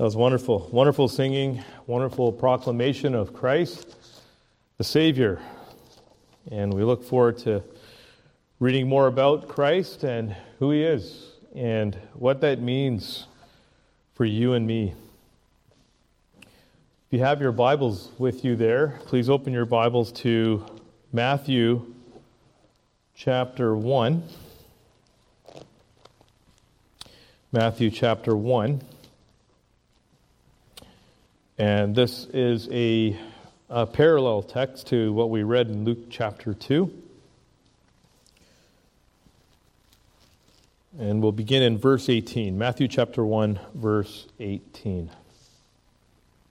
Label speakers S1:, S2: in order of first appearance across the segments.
S1: That was wonderful. Wonderful singing, wonderful proclamation of Christ, the Savior. And we look forward to reading more about Christ and who He is and what that means for you and me. If you have your Bibles with you there, please open your Bibles to Matthew chapter 1. Matthew chapter 1. And this is a, a, parallel text to what we read in Luke chapter 2. And we'll begin in verse 18. Matthew chapter 1, verse 18.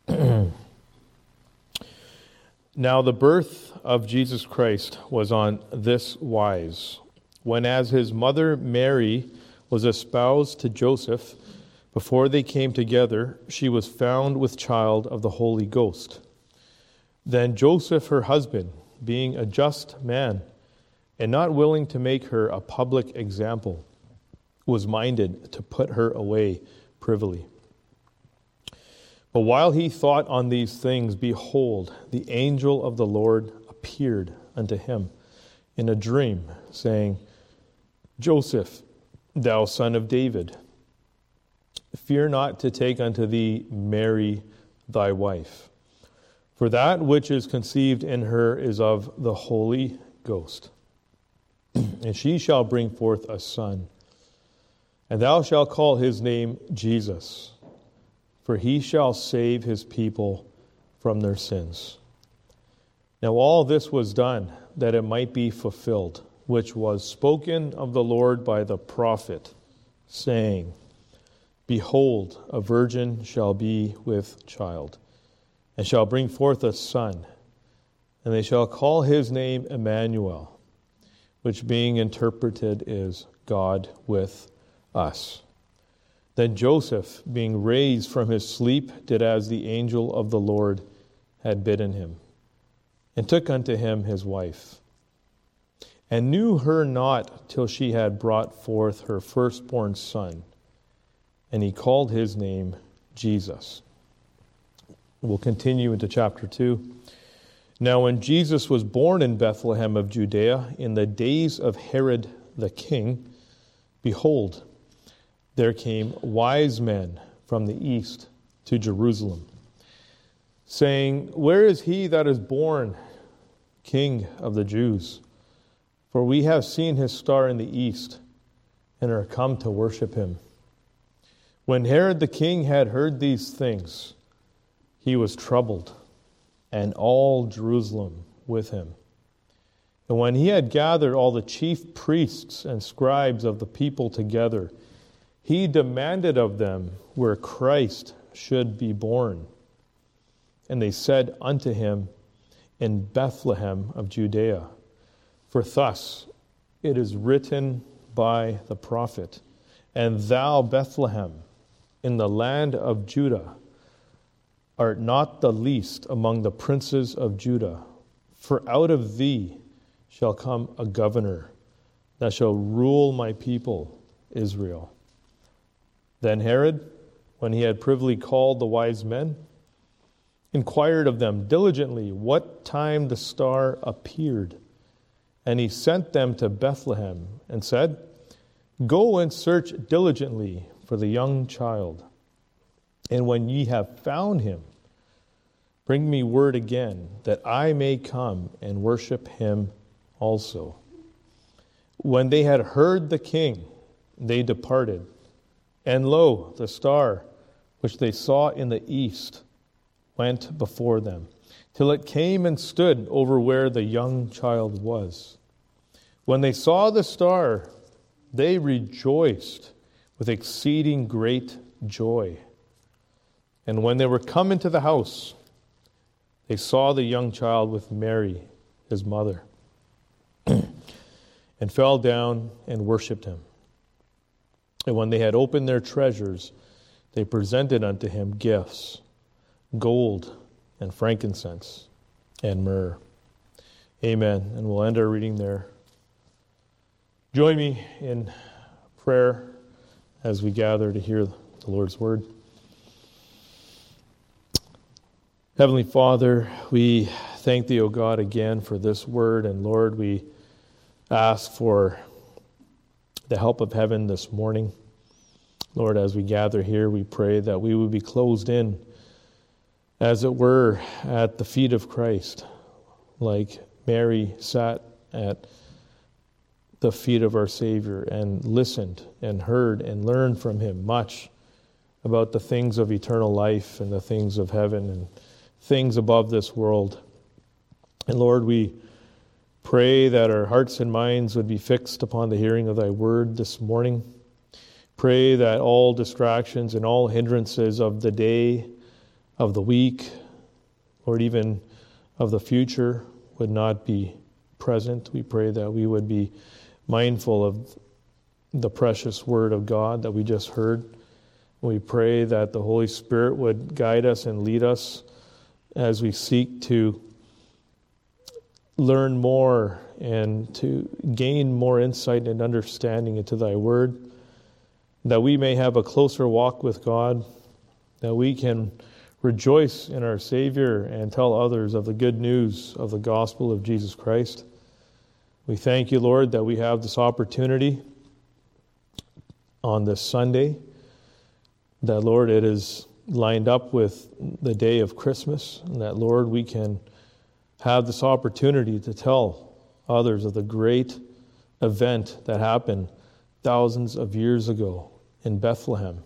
S1: now, the birth of Jesus Christ was on this wise. When, as his mother Mary was espoused to Joseph, before they came together, she was found with child of the Holy Ghost. Then Joseph, her husband, being a just man, and not willing to make her a public example, was minded to put her away privily. But while he thought on these things, behold, the angel of the Lord appeared unto him in a dream, saying, Joseph, thou son of David, Fear not to take unto thee Mary thy wife, for that which is conceived in her is of the Holy Ghost. and she shall bring forth a son, and thou shalt call his name Jesus, for he shall save his people from their sins. Now all this was done that it might be fulfilled, which was spoken of the Lord by the prophet, saying, Behold, a virgin shall be with child, and shall bring forth a son, and they shall call his name Emmanuel, which being interpreted is God with us. Then Joseph, being raised from his sleep, did as the angel of the Lord had bidden him, and took unto him his wife, and knew her not till she had brought forth her firstborn son and he called his name Jesus. We'll continue into chapter 2. Now, when Jesus was born in Bethlehem of Judea in the days of Herod the king, behold, there came wise men from the east to Jerusalem, saying, Where is he that is born king of the Jews? For we have seen his star in the east and are come to worship him. When Herod the king had heard these things, he was troubled, and all Jerusalem with him. And when he had gathered all the chief priests and scribes of the people together, he demanded of them where Christ should be born. And they said unto him, In Bethlehem of Judea. For thus it is written by the prophet, And thou, Bethlehem, in the land of Judah art not the least among the princes of Judah, for out of thee shall come a governor that shall rule my people Israel. Then Herod, when he had privily called the wise men, inquired of them diligently what time the star appeared. And he sent them to Bethlehem and said, Go and search diligently for the young child. And when ye have found him, bring me word again, that I may come and worship him also. When they had heard the king, they departed. And lo, the star which they saw in the east went before them, till it came and stood over where the young child was. When they saw the star, they rejoiced with exceeding great joy. And when they were come into the house, they saw the young child with Mary, his mother, and fell down and worshipped him. And when they had opened their treasures, they presented unto him gifts gold and frankincense and myrrh. Amen. And we'll end our reading there. Join me in prayer as we gather to hear the Lord's word. Heavenly Father, we thank thee, O God, again for this word. And Lord, we ask for the help of heaven this morning. Lord, as we gather here, we pray that we would be closed in, as it were, at the feet of Christ, like Mary sat at the feet of our Savior and listened and heard and learned from him much about the things of eternal life and the things of heaven and things above this world. And Lord, we pray that our hearts and minds would be fixed upon the hearing of thy word this morning. Pray that all distractions and all hindrances of the day, of the week, Lord, even of the future, would not be present. We pray that we would be mindful of the precious word of God that we just heard. We pray that the Holy Spirit would guide us and lead us as we seek to learn more and to gain more insight and understanding into thy word, that we may have a closer walk with God, that we can rejoice in our Savior and tell others of the good news of the gospel of Jesus Christ. We thank you, Lord, that we have this opportunity on this Sunday, that, Lord, it is lined up with the day of Christmas, and that, Lord, we can have this opportunity to tell others of the great event that happened thousands of years ago in Bethlehem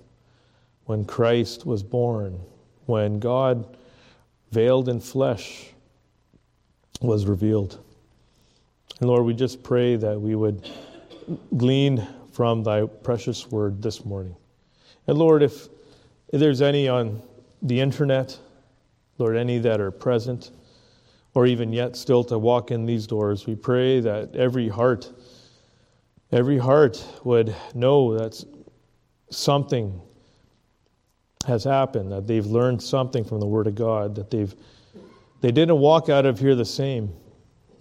S1: when Christ was born, when God, veiled in flesh, was revealed. And Lord, we just pray that we would glean from thy precious word this morning. And Lord, if if there's any on the internet, Lord, any that are present, or even yet still to walk in these doors, we pray that every heart, every heart would know that something has happened, that they've learned something from the Word of God, that they've they didn't walk out of here the same.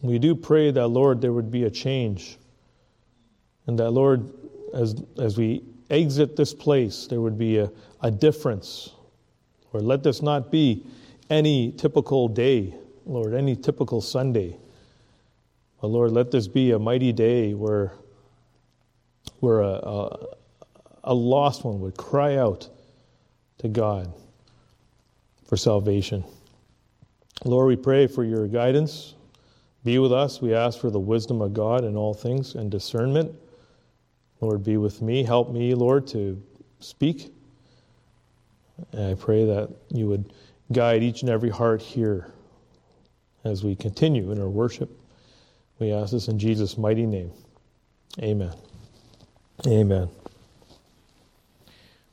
S1: We do pray that, Lord, there would be a change. And that, Lord, as, as we exit this place, there would be a, a difference. Or let this not be any typical day, Lord, any typical Sunday. But Lord, let this be a mighty day where, where a, a, a lost one would cry out to God for salvation. Lord, we pray for your guidance. Be with us. We ask for the wisdom of God in all things and discernment. Lord, be with me. Help me, Lord, to speak and I pray that you would guide each and every heart here as we continue in our worship. We ask this in Jesus' mighty name. Amen. Amen.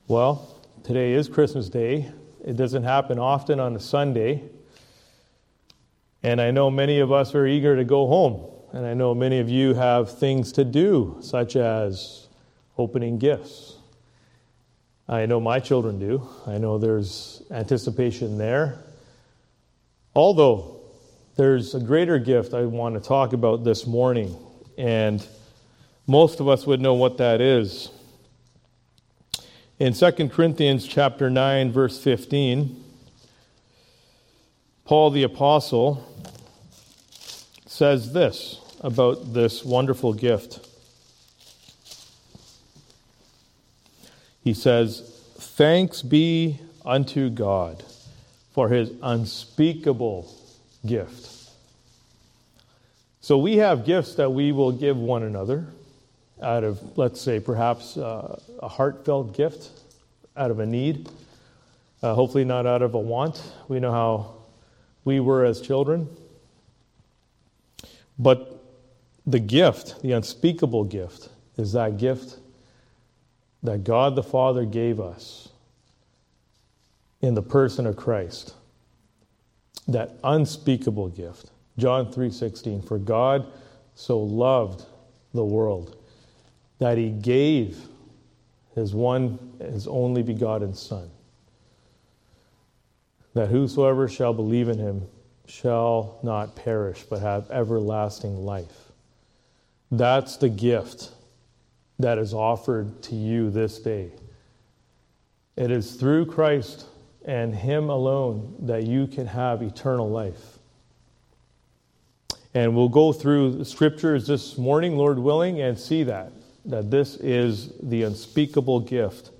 S1: Well, today is Christmas Day. It doesn't happen often on a Sunday. And I know many of us are eager to go home. And I know many of you have things to do, such as opening gifts I know my children do. I know there's anticipation there. Although there's a greater gift I want to talk about this morning, and most of us would know what that is. In 2 Corinthians chapter 9 verse 15, Paul the apostle says this about this wonderful gift. He says, Thanks be unto God for his unspeakable gift. So we have gifts that we will give one another out of, let's say, perhaps uh, a heartfelt gift, out of a need, uh, hopefully not out of a want. We know how we were as children. But the gift, the unspeakable gift, is that gift that God the Father gave us in the person of Christ. That unspeakable gift. John 3:16 For God so loved the world that he gave his one his only begotten son that whosoever shall believe in him shall not perish but have everlasting life. That's the gift that is offered to you this day. It is through Christ and Him alone that you can have eternal life. And we'll go through the scriptures this morning, Lord willing, and see that, that this is the unspeakable gift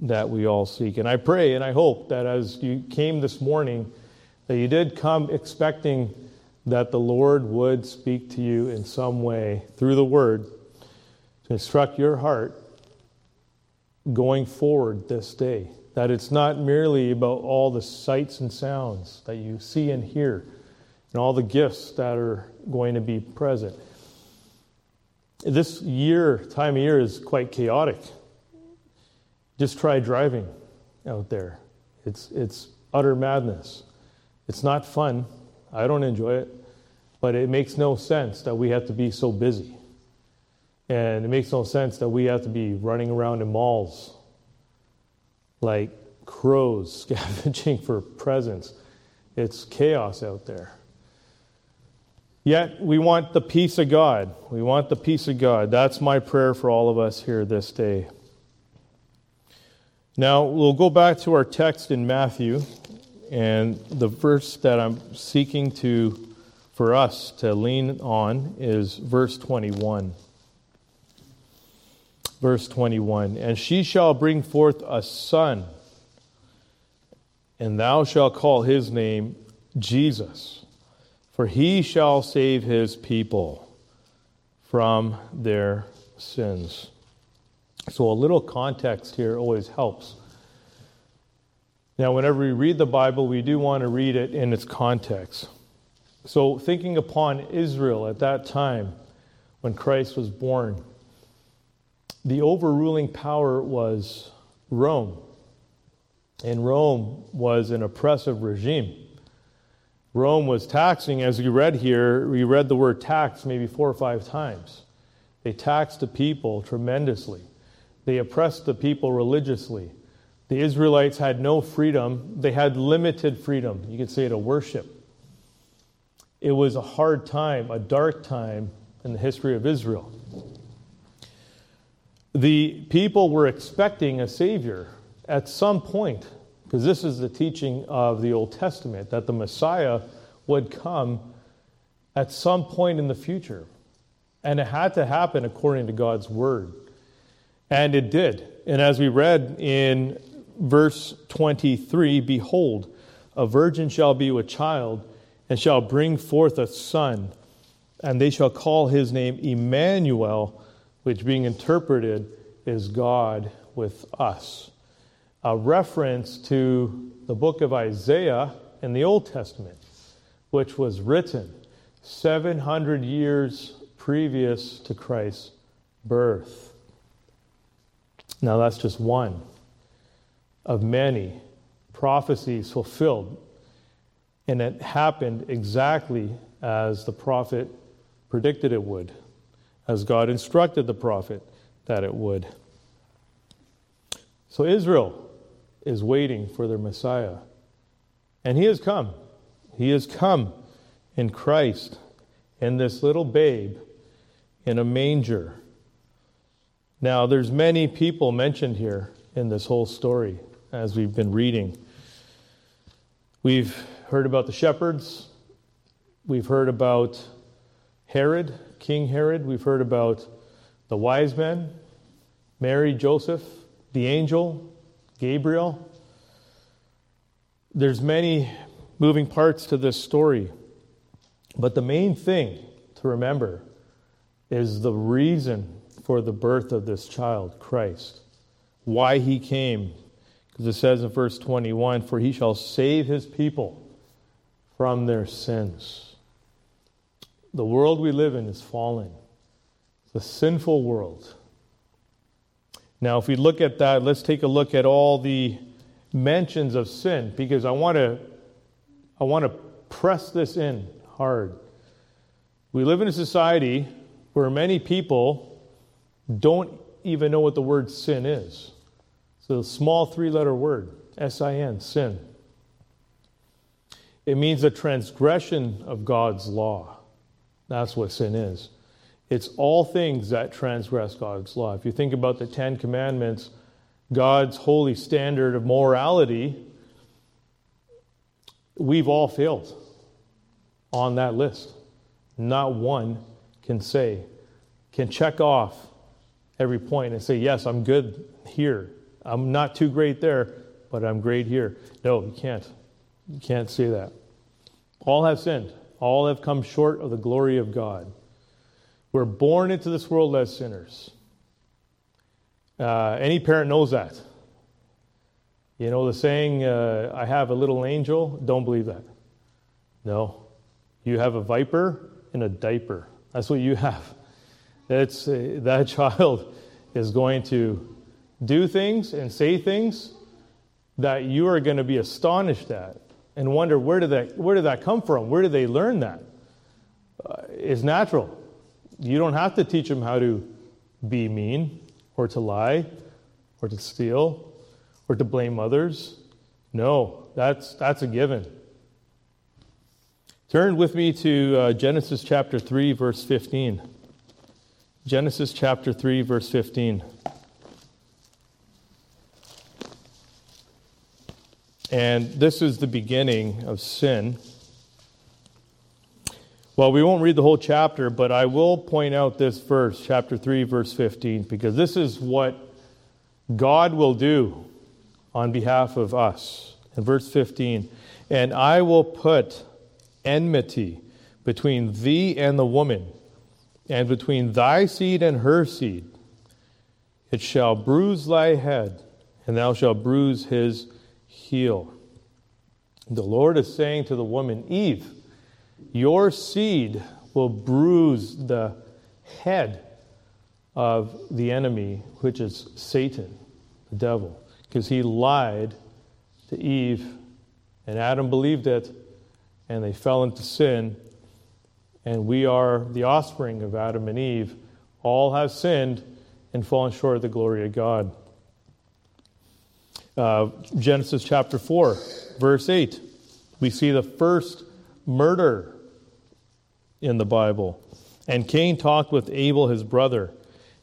S1: that we all seek. And I pray and I hope that as you came this morning, that you did come expecting that the Lord would speak to you in some way through the word to instruct your heart going forward this day. That it's not merely about all the sights and sounds that you see and hear and all the gifts that are going to be present. This year, time of year, is quite chaotic. Just try driving out there. It's, it's utter madness. It's not fun. I don't enjoy it. But it makes no sense that we have to be so busy. And it makes no sense that we have to be running around in malls like crows scavenging for presents. It's chaos out there. Yet we want the peace of God. We want the peace of God. That's my prayer for all of us here this day. Now, we'll go back to our text in Matthew, and the verse that I'm seeking to for us to lean on is verse 21. Verse 21 And she shall bring forth a son, and thou shalt call his name Jesus, for he shall save his people from their sins. So, a little context here always helps. Now, whenever we read the Bible, we do want to read it in its context. So, thinking upon Israel at that time when Christ was born, the overruling power was Rome. And Rome was an oppressive regime. Rome was taxing, as we read here, we read the word tax maybe four or five times. They taxed the people tremendously, they oppressed the people religiously. The Israelites had no freedom, they had limited freedom, you could say, to worship. It was a hard time, a dark time in the history of Israel. The people were expecting a Savior at some point, because this is the teaching of the Old Testament, that the Messiah would come at some point in the future. And it had to happen according to God's word. And it did. And as we read in verse 23 Behold, a virgin shall be with child and shall bring forth a son, and they shall call his name Emmanuel, which being interpreted is God with us. A reference to the book of Isaiah in the Old Testament, which was written 700 years previous to Christ's birth. Now, that's just one of many prophecies fulfilled and it happened exactly as the prophet predicted it would, as God instructed the prophet that it would. So Israel is waiting for their Messiah. And he has come. He has come in Christ, in this little babe in a manger. Now, there's many people mentioned here in this whole story as we've been reading. We've heard about the shepherds. We've heard about Herod, King Herod. We've heard about the wise men, Mary, Joseph, the angel, Gabriel. There's many moving parts to this story. But the main thing to remember is the reason for the birth of this child, Christ. Why he came. Because it says in verse 21 For he shall save his people from their sins. The world we live in is fallen, it's a sinful world. Now, if we look at that, let's take a look at all the mentions of sin because I want to I want to press this in hard. We live in a society where many people don't even know what the word sin is. It's a small three letter word, S I N, sin. It means a transgression of God's law. That's what sin is. It's all things that transgress God's law. If you think about the Ten Commandments, God's holy standard of morality, we've all failed on that list. Not one can say, can check off every point and say, Yes, I'm good here. I'm not too great there, but I'm great here. No, you can't. You can't say that. All have sinned, all have come short of the glory of God. We're born into this world as sinners. Uh, any parent knows that. You know the saying, uh, I have a little angel? Don't believe that. No. You have a viper in a diaper. That's what you have. Uh, that child is going to do things and say things that you are going to be astonished at and wonder where did that, where did that come from? Where did they learn that? Uh, it's natural. You don't have to teach them how to be mean or to lie or to steal or to blame others. No, that's, that's a given. Turn with me to uh, Genesis chapter 3, verse 15. Genesis chapter 3, verse 15. And this is the beginning of sin. Well, we won't read the whole chapter, but I will point out this verse, chapter 3, verse 15, because this is what God will do on behalf of us. In verse 15, and I will put enmity between thee and the woman, and between thy seed and her seed. It shall bruise thy head, and thou shalt bruise his heel. The Lord is saying to the woman, Eve, your seed will bruise the head of the enemy, which is Satan, the devil because he lied to Eve, and Adam believed it, and they fell into sin. And we are the offspring of Adam and Eve. All have sinned and fallen short of the glory of God. Uh, Genesis chapter 4, verse 8. We see the first murder in the Bible. And Cain talked with Abel, his brother.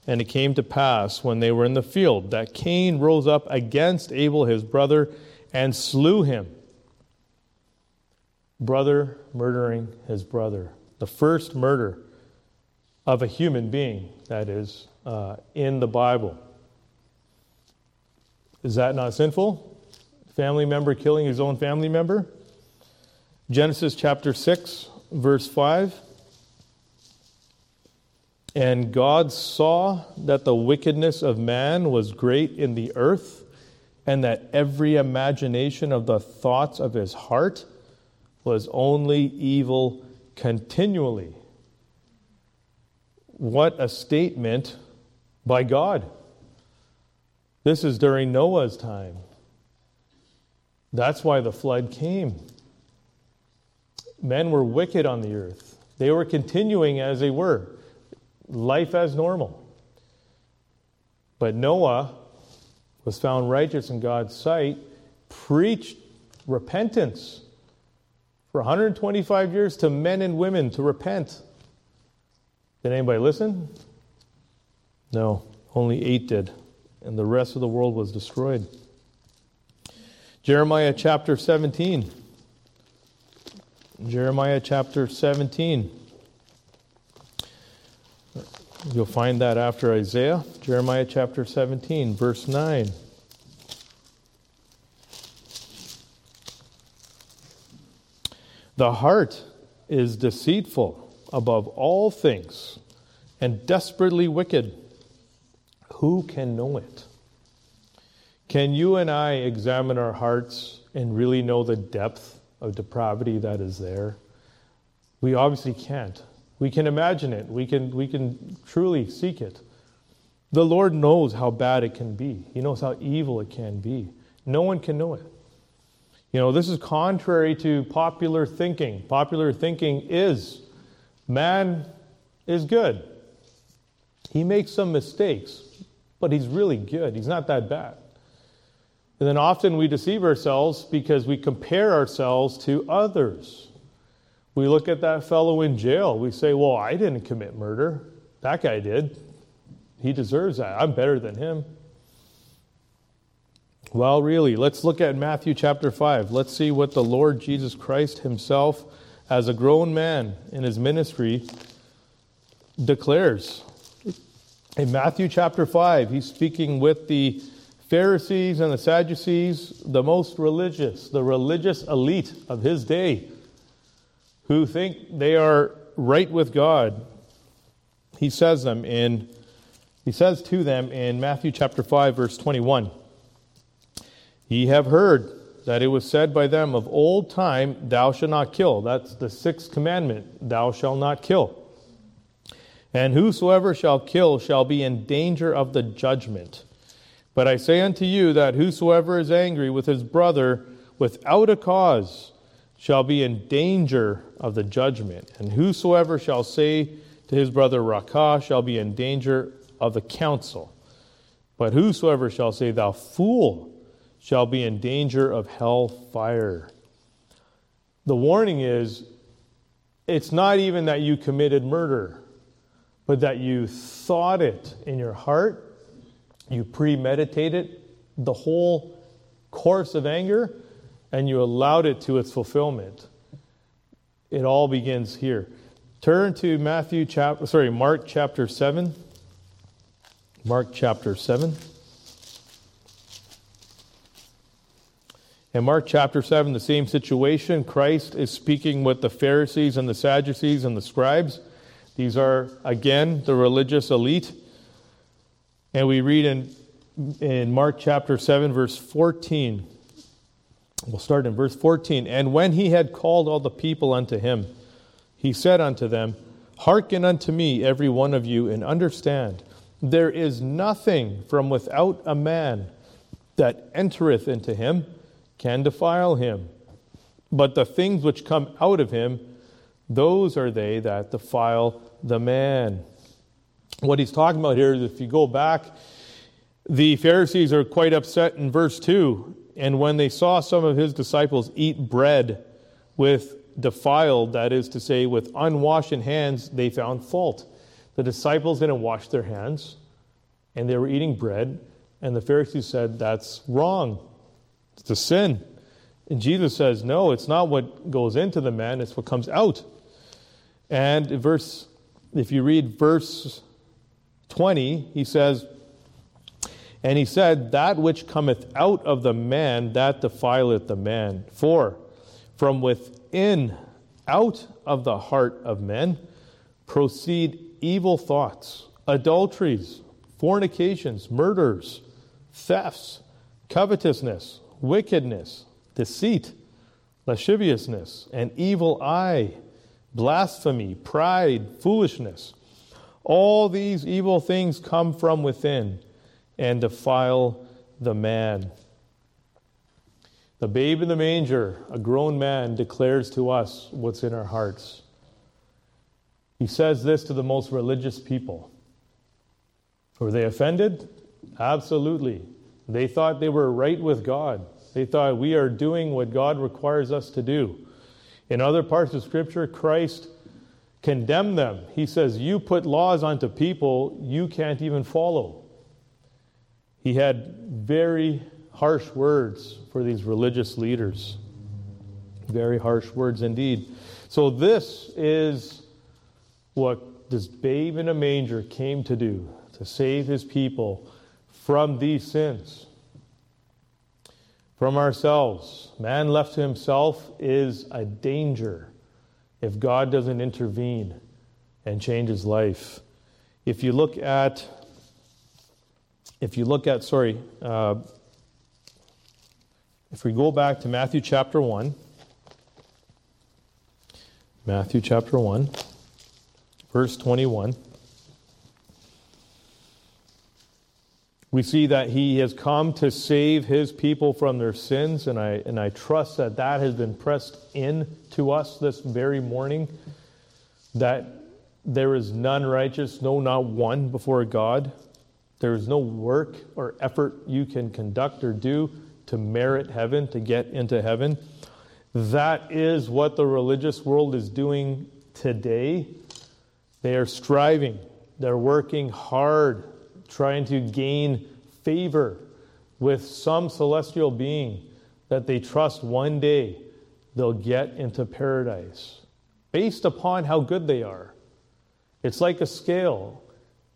S1: And it came to pass when they were in the field that Cain rose up against Abel his brother and slew him. Brother murdering his brother. The first murder of a human being, that is, uh, in the Bible. Is that not sinful? Family member killing his own family member? Genesis chapter 6, verse 5. And God saw that the wickedness of man was great in the earth, and that every imagination of the thoughts of his heart was only evil continually. What a statement by God. This is during Noah's time. That's why the flood came. Men were wicked on the earth. They were continuing as they were life as normal. But Noah was found righteous in God's sight, preached repentance for 125 years to men and women to repent. Did anybody listen? No, only eight did, and the rest of the world was destroyed. Jeremiah chapter 17. Jeremiah chapter 17. You'll find that after Isaiah, Jeremiah chapter 17, verse 9. The heart is deceitful above all things and desperately wicked. Who can know it? Can you and I examine our hearts and really know the depth of depravity that is there? We obviously can't. We can imagine it. We can, we can truly seek it. The Lord knows how bad it can be, He knows how evil it can be. No one can know it. You know, this is contrary to popular thinking. Popular thinking is man is good. He makes some mistakes, but he's really good. He's not that bad. And then often we deceive ourselves because we compare ourselves to others. We look at that fellow in jail. We say, Well, I didn't commit murder. That guy did. He deserves that. I'm better than him. Well, really, let's look at Matthew chapter 5. Let's see what the Lord Jesus Christ himself, as a grown man in his ministry, declares. In Matthew chapter 5, he's speaking with the Pharisees and the Sadducees, the most religious, the religious elite of his day, who think they are right with God. He says them in he says to them in Matthew chapter 5 verse 21. Ye have heard that it was said by them of old time, Thou shalt not kill. That's the sixth commandment, Thou shalt not kill. And whosoever shall kill shall be in danger of the judgment. But I say unto you that whosoever is angry with his brother without a cause shall be in danger of the judgment. And whosoever shall say to his brother Raca shall be in danger of the council. But whosoever shall say, Thou fool, shall be in danger of hell fire. The warning is it's not even that you committed murder, but that you thought it in your heart, you premeditated the whole course of anger, and you allowed it to its fulfillment. It all begins here. Turn to Matthew chapter sorry, Mark chapter 7. Mark chapter 7. In Mark chapter 7, the same situation. Christ is speaking with the Pharisees and the Sadducees and the scribes. These are, again, the religious elite. And we read in, in Mark chapter 7, verse 14. We'll start in verse 14. And when he had called all the people unto him, he said unto them, Hearken unto me, every one of you, and understand. There is nothing from without a man that entereth into him can defile him. But the things which come out of him, those are they that defile the man. What he's talking about here is if you go back, the Pharisees are quite upset in verse 2. And when they saw some of his disciples eat bread with defiled, that is to say, with unwashed hands, they found fault. The disciples didn't wash their hands, and they were eating bread, and the Pharisees said, That's wrong. It's a sin. And Jesus says, no, it's not what goes into the man, it's what comes out. And verse, if you read verse 20, he says, And he said, That which cometh out of the man, that defileth the man. For from within, out of the heart of men, proceed evil thoughts, adulteries, fornications, murders, thefts, covetousness wickedness, deceit, lasciviousness, an evil eye, blasphemy, pride, foolishness. All these evil things come from within and defile the man. The babe in the manger, a grown man, declares to us what's in our hearts. He says this to the most religious people. Were they offended? Absolutely. They thought they were right with God. They thought we are doing what God requires us to do. In other parts of Scripture, Christ condemned them. He says, You put laws onto people you can't even follow. He had very harsh words for these religious leaders. Very harsh words indeed. So, this is what this babe in a manger came to do to save his people from these sins from ourselves. Man left to himself is a danger if God doesn't intervene and change his life. If you look at, if you look at, sorry, uh, if we go back to Matthew chapter 1, Matthew chapter 1, verse 21. We see that he has come to save his people from their sins, and I, and I trust that that has been pressed in to us this very morning. That there is none righteous, no, not one before God. There is no work or effort you can conduct or do to merit heaven, to get into heaven. That is what the religious world is doing today. They are striving, they're working hard trying to gain favor with some celestial being that they trust one day they'll get into paradise based upon how good they are. It's like a scale.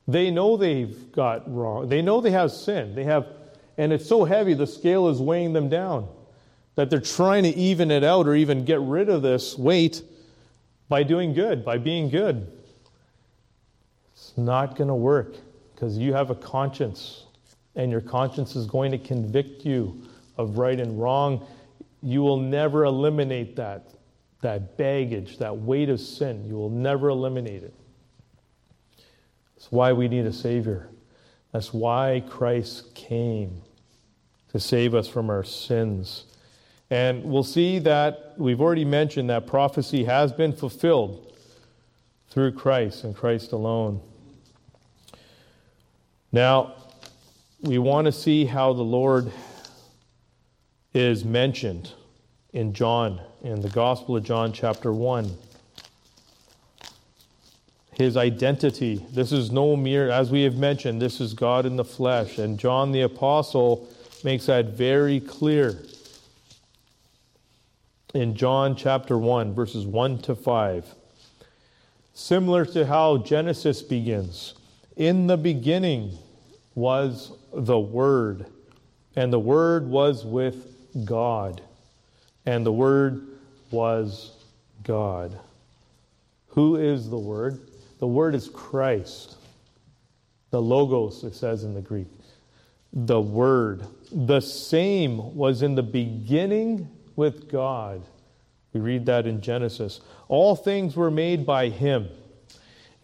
S1: They know they've got wrong. They know they have sin. They have and it's so heavy the scale is weighing them down that they're trying to even it out or even get rid of this weight by doing good, by being good. It's not going to work because you have a conscience and your conscience is going to convict you of right and wrong. You will never eliminate that, that baggage, that weight of sin. You will never eliminate it. That's why we need a Savior. That's why Christ came to save us from our sins. And we'll see that we've already mentioned that prophecy has been fulfilled through Christ and Christ alone. Now, we want to see how the Lord is mentioned in John, in the Gospel of John, chapter 1. His identity. This is no mere, as we have mentioned, this is God in the flesh. And John the Apostle makes that very clear in John chapter 1, verses 1 to 5. Similar to how Genesis begins. In the beginning was the Word, and the Word was with God, and the Word was God. Who is the Word? The Word is Christ. The Logos, it says in the Greek. The Word. The same was in the beginning with God. We read that in Genesis. All things were made by Him,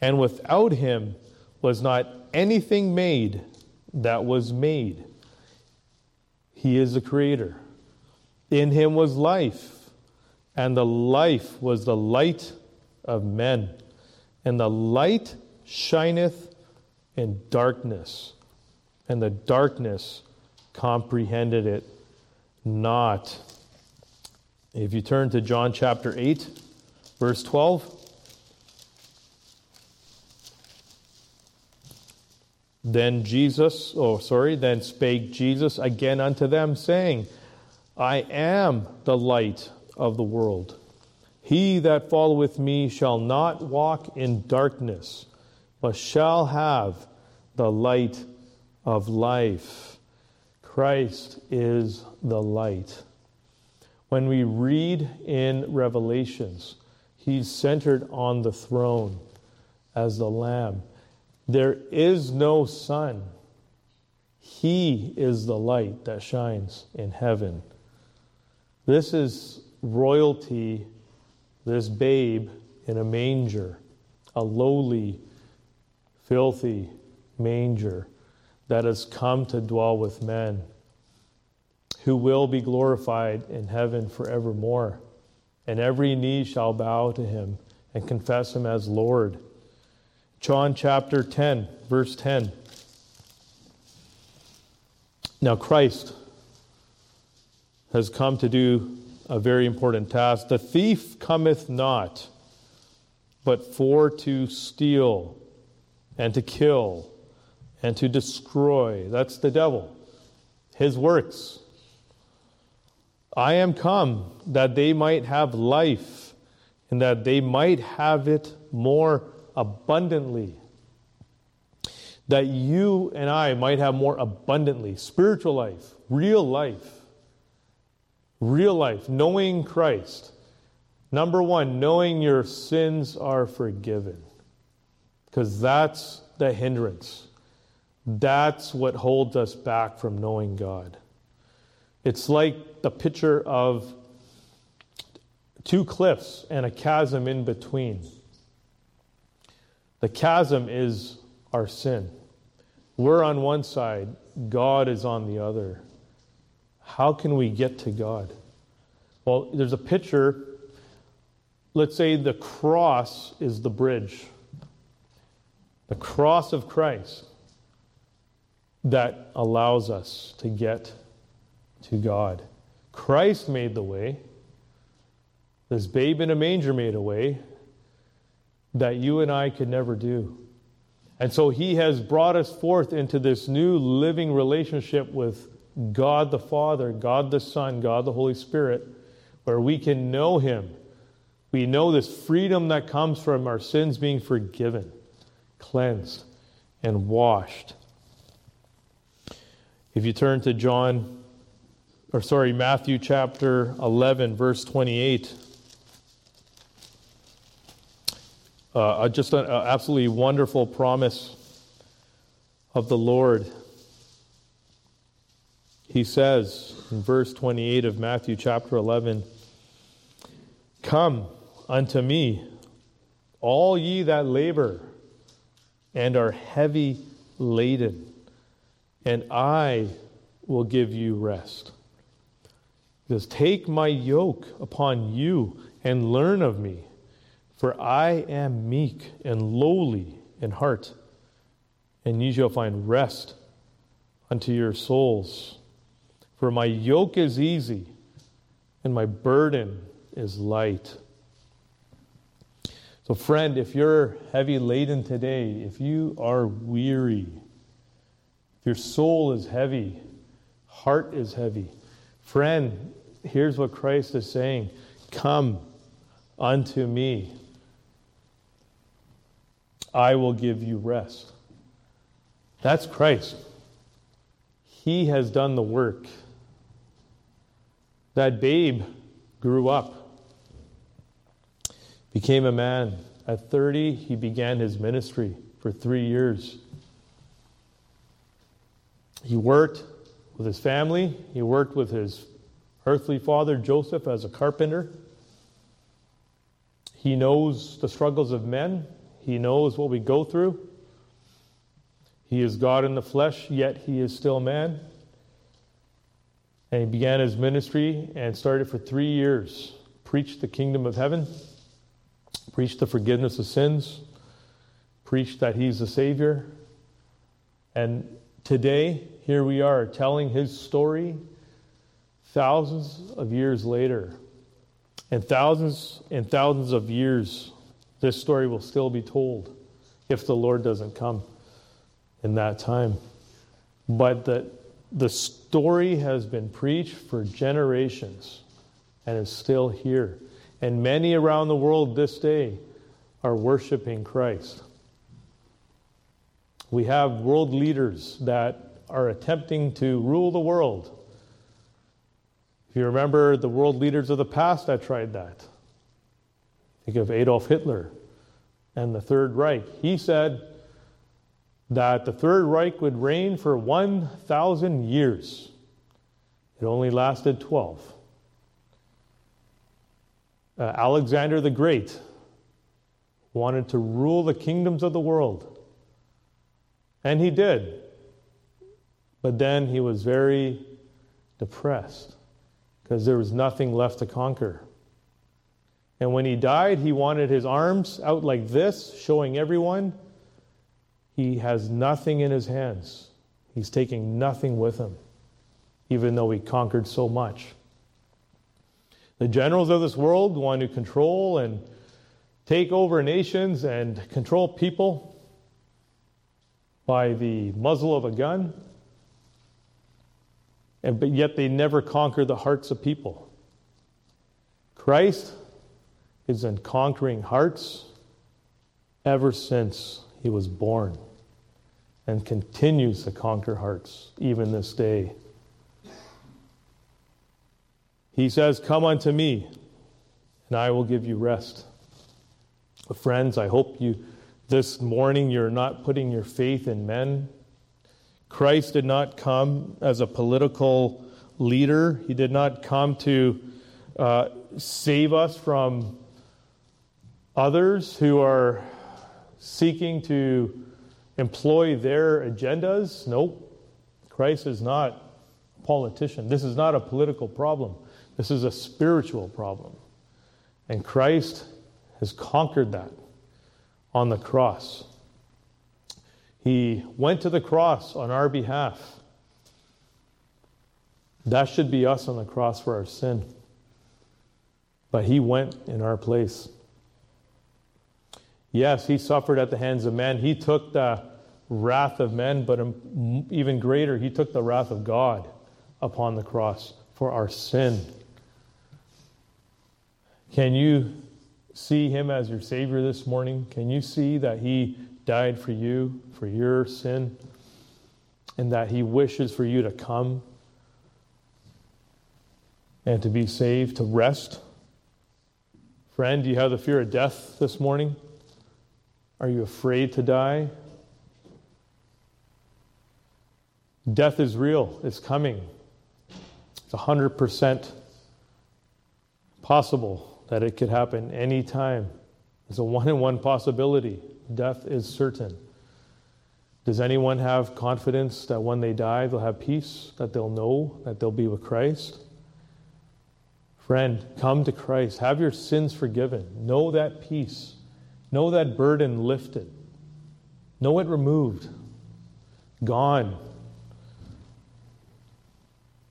S1: and without Him was not anything made that was made. He is the Creator. In Him was life, and the life was the light of men. And the light shineth in darkness, and the darkness comprehended it not. If you turn to John chapter 8, verse 12. Then Jesus, oh, sorry, then spake Jesus again unto them, saying, I am the light of the world. He that followeth me shall not walk in darkness, but shall have the light of life. Christ is the light. When we read in Revelations, he's centered on the throne as the Lamb. There is no sun. He is the light that shines in heaven. This is royalty, this babe in a manger, a lowly, filthy manger that has come to dwell with men, who will be glorified in heaven forevermore. And every knee shall bow to him and confess him as Lord. John chapter 10, verse 10. Now, Christ has come to do a very important task. The thief cometh not, but for to steal and to kill and to destroy. That's the devil, his works. I am come that they might have life and that they might have it more abundantly. That you and I might have more abundantly spiritual life, real life, real life, knowing Christ. Number one, knowing your sins are forgiven. Because that's the hindrance. That's what holds us back from knowing God. It's like the picture of two cliffs and a chasm in between. The chasm is our sin. We're on one side, God is on the other. How can we get to God? Well, there's a picture. Let's say the cross is the bridge, the cross of Christ that allows us to get to God. Christ made the way. This babe in a manger made a way that you and I could never do. And so he has brought us forth into this new living relationship with God the Father, God the Son, God the Holy Spirit, where we can know Him. We know this freedom that comes from our sins being forgiven, cleansed, and washed. If you turn to John, or sorry, Matthew chapter 11, verse 28. Uh, just an absolutely wonderful promise of the Lord. He says in verse 28 of Matthew chapter 11 Come unto me, all ye that labor and are heavy laden, and I will give you rest. He says, Take my yoke upon you and learn of me, for I am meek and lowly in heart, and ye shall find rest unto your souls. For my yoke is easy and my burden is light. So, friend, if you're heavy laden today, if you are weary, if your soul is heavy, heart is heavy, friend, here's what Christ is saying Come unto me. I will give you rest. That's Christ. He has done the work. That babe grew up, became a man. At 30, he began his ministry for three years. He worked with his family, he worked with his earthly father, Joseph, as a carpenter. He knows the struggles of men, he knows what we go through. He is God in the flesh, yet he is still man. And he began his ministry and started for three years. Preached the kingdom of heaven, preached the forgiveness of sins, preached that he's the Savior. And today, here we are telling his story thousands of years later. And thousands and thousands of years, this story will still be told if the Lord doesn't come in that time. But that the story has been preached for generations and is still here. And many around the world this day are worshiping Christ. We have world leaders that are attempting to rule the world. If you remember the world leaders of the past that tried that, think of Adolf Hitler and the Third Reich. He said, that the Third Reich would reign for 1,000 years. It only lasted 12. Uh, Alexander the Great wanted to rule the kingdoms of the world. And he did. But then he was very depressed because there was nothing left to conquer. And when he died, he wanted his arms out like this, showing everyone he has nothing in his hands. He's taking nothing with him, even though he conquered so much. The generals of this world want to control and take over nations and control people by the muzzle of a gun, and, but yet they never conquer the hearts of people. Christ is in conquering hearts ever since he was born and continues to conquer hearts even this day. He says, Come unto me, and I will give you rest. Friends, I hope you this morning you're not putting your faith in men. Christ did not come as a political leader, He did not come to uh, save us from others who are seeking to employ their agendas. Nope. Christ is not a politician. This is not a political problem. This is a spiritual problem. And Christ has conquered that on the cross. He went to the cross on our behalf. That should be us on the cross for our sin. But He went in our place. Yes, he suffered at the hands of men. He took the wrath of men, but even greater, he took the wrath of God upon the cross for our sin. Can you see him as your Savior this morning? Can you see that he died for you, for your sin, and that he wishes for you to come and to be saved, to rest? Friend, do you have the fear of death this morning? Are you afraid to die? Death is real, it's coming. It's 100% possible that it could happen anytime. It's a one in one possibility. Death is certain. Does anyone have confidence that when they die, they'll have peace, that they'll know that they'll be with Christ? Friend, come to Christ. Have your sins forgiven. Know that peace. Know that burden lifted. Know it removed. Gone.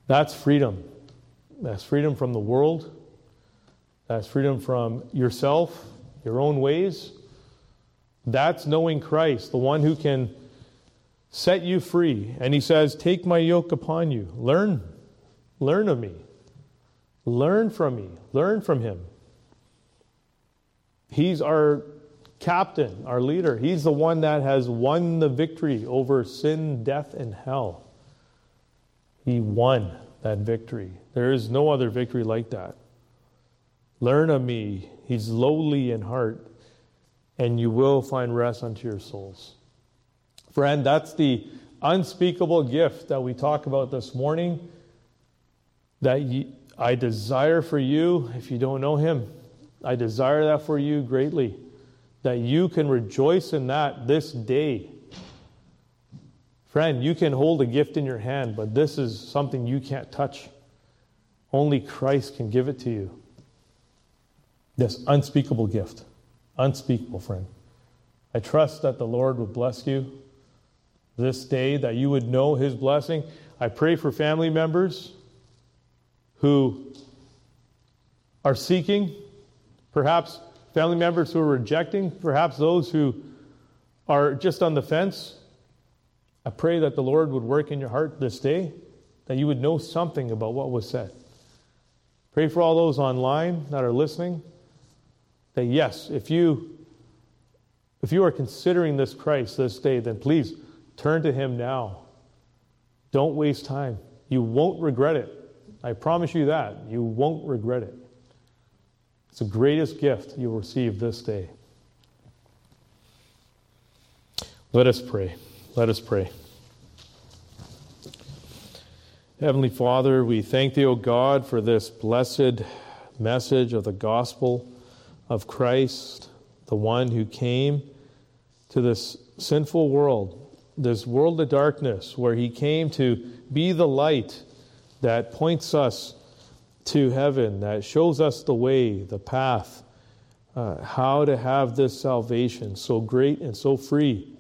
S1: That's freedom. That's freedom from the world. That's freedom from yourself, your own ways. That's knowing Christ, the one who can set you free. And he says, Take my yoke upon you. Learn. Learn of me. Learn from me. Learn from him. He's our captain, our leader. He's the one that has won the victory over sin, death, and hell. He won that victory. There is no other victory like that. Learn of me. He's lowly in heart, and you will find rest unto your souls. Friend, that's the unspeakable gift that we talk about this morning that I desire for you if you don't know him. I desire that for you greatly, that you can rejoice in that this day Friend, you can hold a gift in your hand, but this is something you can't touch. Only Christ can give it to you. This unspeakable gift. Unspeakable, friend. I trust that the Lord will bless you this day, that you would know his blessing. I pray for family members who are seeking, perhaps family members who are rejecting, perhaps those who are just on the fence. I pray that the Lord would work in your heart this day, that you would know something about what was said. Pray for all those online that are listening. That yes, if you if you are considering this Christ this day, then please turn to him now. Don't waste time. You won't regret it. I promise you that. You won't regret it. It's the greatest gift you'll receive this day. Let us pray. Let us pray. Heavenly Father, we thank Thee, O God, for this blessed message of the gospel of Christ, the one who came to this sinful world, this world of darkness, where He came to be the light that points us to heaven, that shows us the way, the path, uh, how to have this salvation so great and so free.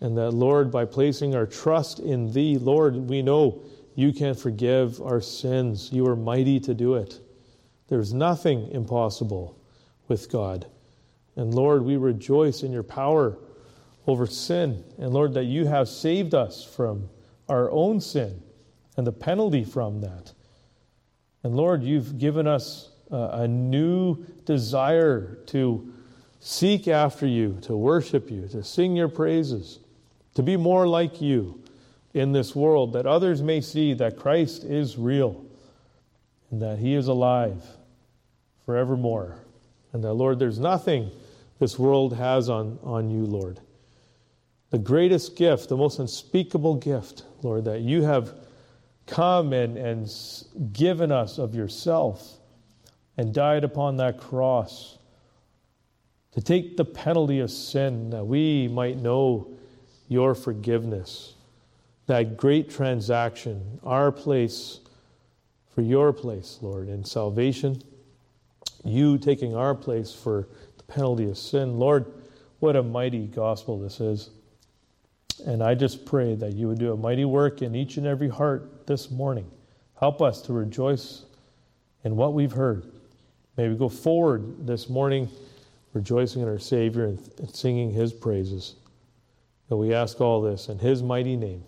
S1: And that, Lord, by placing our trust in Thee, Lord, we know you can forgive our sins. You are mighty to do it. There's nothing impossible with God. And Lord, we rejoice in your power over sin. And Lord, that you have saved us from our own sin and the penalty from that. And Lord, you've given us a new desire to seek after you, to worship you, to sing your praises to be more like you in this world, that others may see that Christ is real and that he is alive forevermore. And that, Lord, there's nothing this world has on, on you, Lord. The greatest gift, the most unspeakable gift, Lord, that you have come and, and given us of yourself and died upon that cross to take the penalty of sin that we might know your forgiveness, that great transaction, our place for your place, Lord, in salvation, you taking our place for the penalty of sin. Lord, what a mighty gospel this is. And I just pray that you would do a mighty work in each and every heart this morning. Help us to rejoice in what we've heard. May we go forward this morning rejoicing in our Savior and singing his praises. And we ask all this in his mighty name.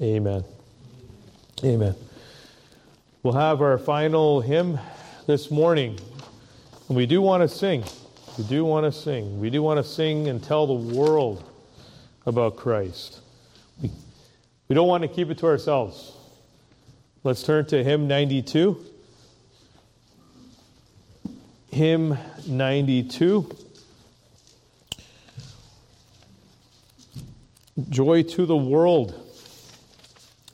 S1: Amen. Amen. We'll have our final hymn this morning. And we do want to sing. We do want to sing. We do want to sing and tell the world about Christ. We, we don't want to keep it to ourselves. Let's turn to hymn 92. Hymn 92. Joy to the world.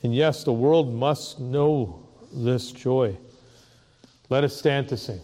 S1: And yes, the world must know this joy. Let us stand to sing.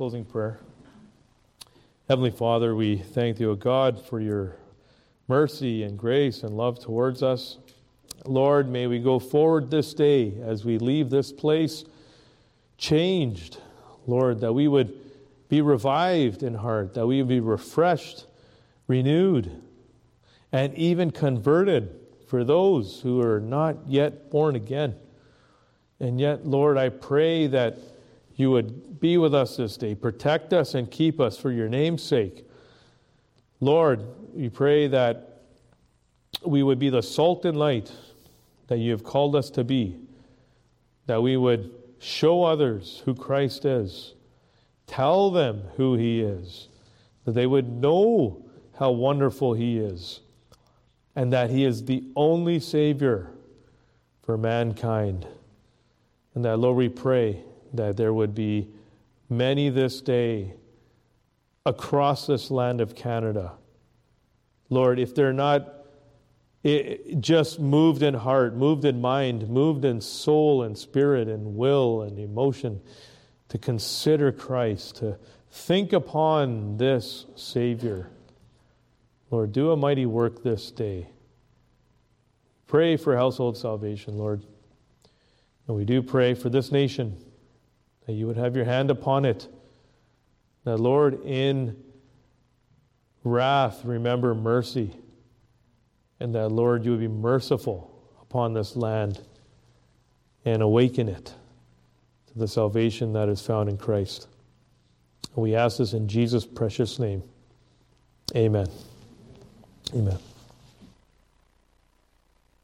S1: Closing prayer. Heavenly Father, we thank you, O God, for your mercy and grace and love towards us. Lord, may we go forward this day as we leave this place changed, Lord, that we would be revived in heart, that we would be refreshed, renewed, and even converted for those who are not yet born again. And yet, Lord, I pray that you would be with us this day. Protect us and keep us for your name's sake. Lord, we pray that we would be the salt and light that you have called us to be, that we would show others who Christ is, tell them who he is, that they would know how wonderful he is, and that he is the only Savior for mankind. And that, Lord, we pray that there would be many this day across this land of Canada. Lord, if they're not just moved in heart, moved in mind, moved in soul and spirit and will and emotion, to consider Christ, to think upon this Savior. Lord, do a mighty work this day. Pray for household salvation, Lord. And we do pray for this nation that you would have your hand upon it. That, Lord, in wrath, remember mercy. And that, Lord, you would be merciful upon this land and awaken it to the salvation that is found in Christ. We ask this in Jesus' precious name. Amen. Amen.